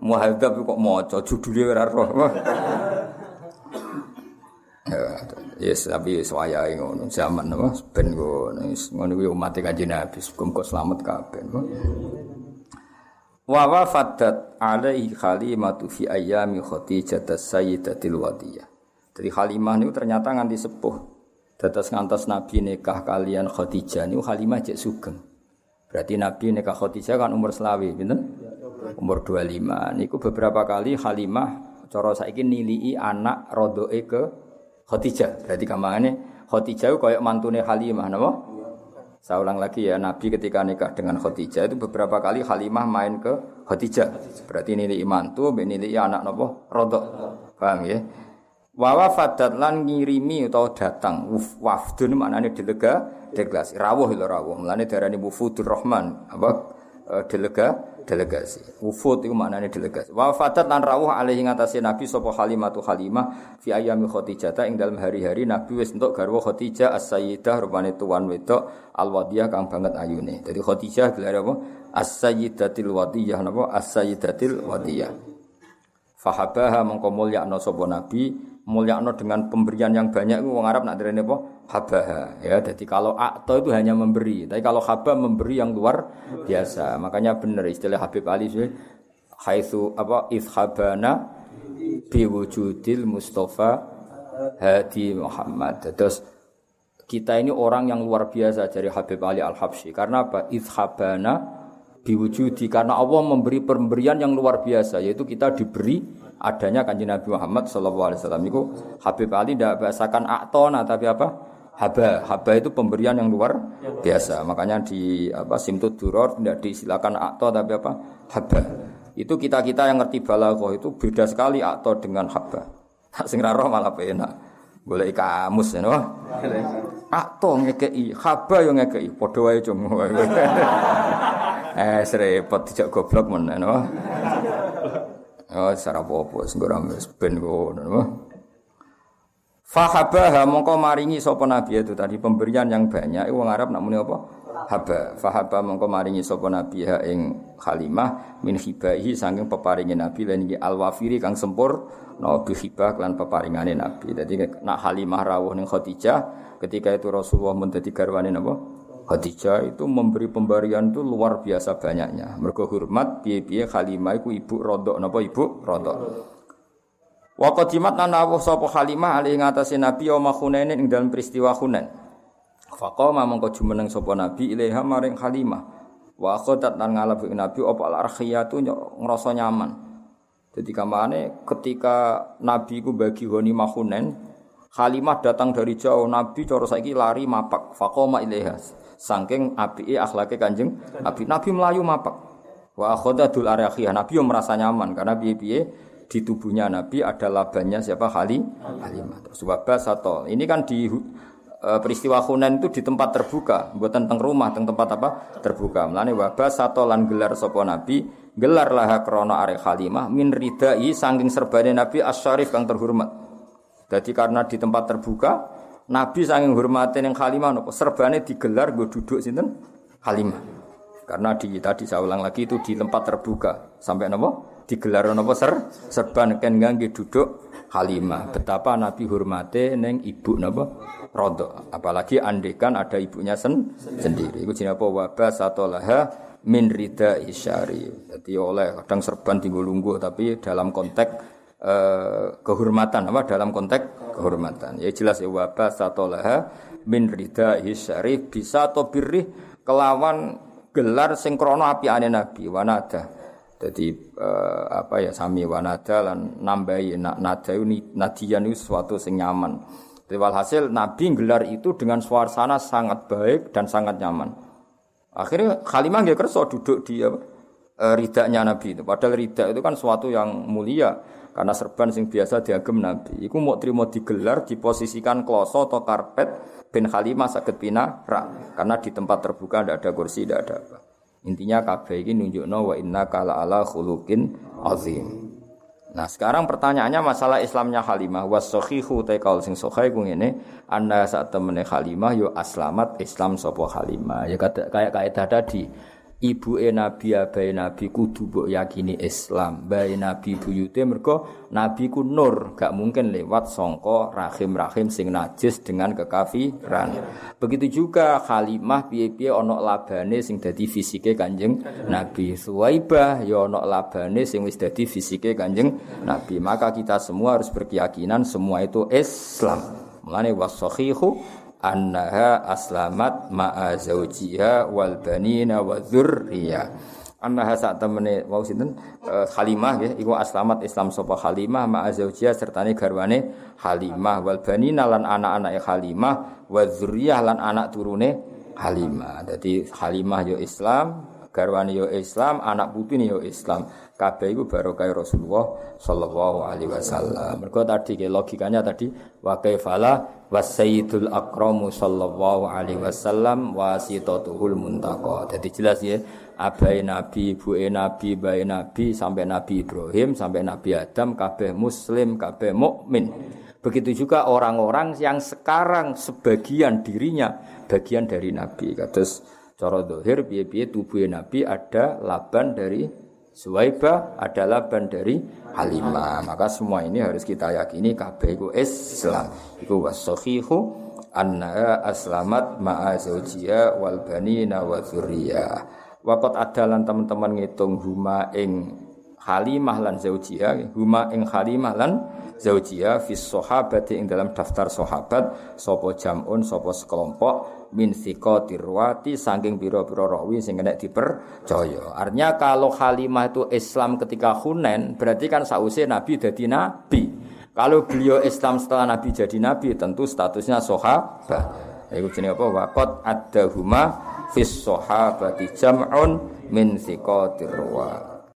Muhadzab kok maca judule ora roh. Yes, tapi wis wayahe ngono. Zaman apa ben ngono. Ngono kuwi umat Kanjeng Nabi muga selamat kabeh. Wa wafadat alaihi khalimatu fi ayami Khadijah sayyidatil wadiyah. Jadi Halimah niku ternyata nganti sepuh. Dados ngantos Nabi nikah kalian Khadijah niku Halimah cek sugeng. Berarti Nabi nikah Khadijah kan umur selawi, pinten? Umur 25. Niku beberapa kali Halimah cara saiki nilii anak rodoe ke Khadijah. Berarti gampangane Khadijah koyo mantune Halimah napa? Saya ulang lagi ya, Nabi ketika nikah dengan Khadijah itu beberapa kali Halimah main ke Khadijah. Berarti nilai mantu, nilai anak nopo rodok. Paham ya? Wawa fadat lan ngirimi atau datang wafdun maknanya delega delegasi rawuh lho rawuh mulane darani wufudur rahman apa e, delega delegasi. Wufud itu maknanya delegasi. Wa fadat lan rawuh alaihi ngatasi nabi sapa halimatu halimah fi ayami khadijah ing dalam hari-hari nabi wis entuk garwa khadijah as-sayyidah rupane tuan wedok al-wadiyah kang banget ayune. Dadi khadijah gelar apa? As-sayyidatil wadiyah napa? As-sayyidatil wadiyah. Fahabaha mongko mulyakno sapa nabi mulyakno dengan pemberian yang banyak itu wong Arab nak derene apa? Habaha. Ya, jadi kalau akto itu hanya memberi, tapi kalau haba memberi yang luar biasa. Makanya benar istilah Habib Ali itu haitsu apa izhabana biwujudil Mustafa Hadi Muhammad. Terus kita ini orang yang luar biasa dari Habib Ali Al-Habsyi. Karena apa? Izhabana biwujudi karena Allah memberi pemberian yang luar biasa yaitu kita diberi adanya kanji Nabi Muhammad Shallallahu Alaihi Wasallam itu Habib Ali tidak bahasakan aktona tapi apa? Haba. Haba itu pemberian yang luar biasa. Makanya di apa simtud duror tidak disilakan akto tapi apa? Haba. Itu kita kita yang ngerti balaghah itu beda sekali akto dengan haba. Sing roh malah enak boleh kamus ya no? Akto ngekei haba yang ngekei podo wae cung. Eh serepot tidak goblok mana no Oh, secara apa-apa, sembarang ben ngono. Fahabaha mongko maringi sapa nabi itu tadi pemberian yang banyak wong Arab nak muni apa? Haba. Fahaba mongko maringi sapa nabi ha ing Halimah min hibahi saking peparinge nabi lan iki alwafiri kang sempur no bi hibah lan peparingane nabi. Dadi nak Halimah rawuh ning Khadijah ketika itu Rasulullah mun dadi garwane napa? Khadijah itu memberi pemberian itu luar biasa banyaknya. Mergo hormat piye-piye Halimah iku ibu rodok napa ibu rodok. Wa qadimat lan awuh sapa Halimah ali ngatasi Nabi ya Hunain ing dalam peristiwa Hunain. Faqama mongko jumeneng sapa Nabi ilaiha maring Halimah. Wa khodat lan ngalap Nabi apa al-arkhiyatu ngrasa nyaman. Jadi kamane ketika Nabi ku bagi ghanimah Hunain, Halimah datang dari jauh, Nabi cara saiki lari mapak, faqama ilaiha saking apike akhlake Kanjeng Nabi. Nabi melayu mapak. Wa akhadadul arakhiyah. Nabi yang merasa nyaman karena piye-piye di tubuhnya Nabi ada labanya siapa Khali Halimah. Terus wabah satu. Ini kan di e, peristiwa Hunain itu di tempat terbuka, buatan teng rumah, teng tempat apa? Terbuka. Mulane wabah satu lan gelar sapa Nabi, gelar laha krana arek Halimah min ridai saking serbane Nabi asyarif kang terhormat. Jadi karena di tempat terbuka, Nabi saking hormati yang Halimah nopo serbane digelar gue duduk sinten Halimah. Karena di tadi saya ulang lagi itu di tempat terbuka sampai nopo digelar nopo ser serban ken gangge duduk Halimah. Betapa Nabi hormati neng ibu nopo rodo. Apalagi andekan ada ibunya sen sendiri. Iku jenenge apa wabah laha min rida isyari. Jadi oleh kadang serban tinggal lungguh tapi dalam konteks Uh, kehormatan apa dalam konteks kehormatan. Ya jelas ya wabah satolaha min rida syarif bisa atau birih kelawan gelar sing krana ane nabi wanada. Jadi uh, apa ya sami wanada lan nambahi nak nada nadian itu sesuatu sing nyaman. Jadi walhasil nabi gelar itu dengan suasana sangat baik dan sangat nyaman. Akhirnya Khalimah nggak kerso duduk di apa, uh, ridanya Nabi itu. Padahal rida itu kan suatu yang mulia karena serban sing biasa diagem Nabi. Iku mau terima digelar, diposisikan kloso atau karpet ben Halimah sakit pina rak. Karena di tempat terbuka tidak ada kursi, tidak ada apa. Intinya kabeh ini nunjukno wa inna kala ala khuluqin azim. Nah sekarang pertanyaannya masalah Islamnya Halimah was kaul sing sahih ku ngene anda saat temene Halimah yo aslamat Islam sapa Halimah ya kayak kaidah tadi ibu e nabi abai nabi kudu mbok yakini Islam. Bae nabi buyute mergo nabi ku nur gak mungkin lewat songko rahim-rahim sing najis dengan kekafiran. Begitu juga Halimah piye-piye ana labane sing dadi fisike Kanjeng Nabi. Suwaibah ya ana labane sing wis dadi fisike Kanjeng Nabi. Maka kita semua harus berkeyakinan semua itu Islam. Mulane wasahihu annaha aslamat ma'a zawjiha wal banina wa dzurriyyah. Anna hasa temene wau sinten uh, Halimah ya iku aslamat Islam sapa Halimah ma serta sertane garwane Halimah wal banina lan anak-anake Halimah wa dzurriyyah lan anak turune Halimah. Dadi Halimah yo Islam, garwane yo Islam, anak putune yo Islam. Kabeh iku barokah Rasulullah sallallahu alaihi wasallam. Mergo tadi ke logikanya tadi wa kaifala wasayyidul akramu sallallahu alaihi wasallam wasitatuhul muntaqa. Jadi jelas ya abai nabi, ibu nabi, bayi nabi sampai nabi Ibrahim sampai nabi Adam kabeh muslim, kabeh mukmin. Begitu juga orang-orang yang sekarang sebagian dirinya bagian dari nabi. Kados cara dohir tubuh nabi ada laban dari Suwaiba ada laban dari Halimah. Maka semua ini harus kita yakini kabeh iku Islam. Iku wasahihu anna aslamat ma'a zawjiya wal banina wa dzurriyyah. Wakot adalan teman-teman ngitung huma ing Halimah lan zaujia, huma ing Halimah lan zaujia fis sahabati ing dalam daftar sahabat sapa jamun sapa sekelompok min thiqatir rawati saking pira-pira rawi sing kena dipercaya. Artinya kalau Halimah itu Islam ketika Hunain berarti kan sause Nabi jadi nabi. Kalau beliau Islam setelah Nabi jadi nabi tentu statusnya sahabat. Iku jenenge apa? Waqat ada huma fis sahabati jam'un min thiqatir rawa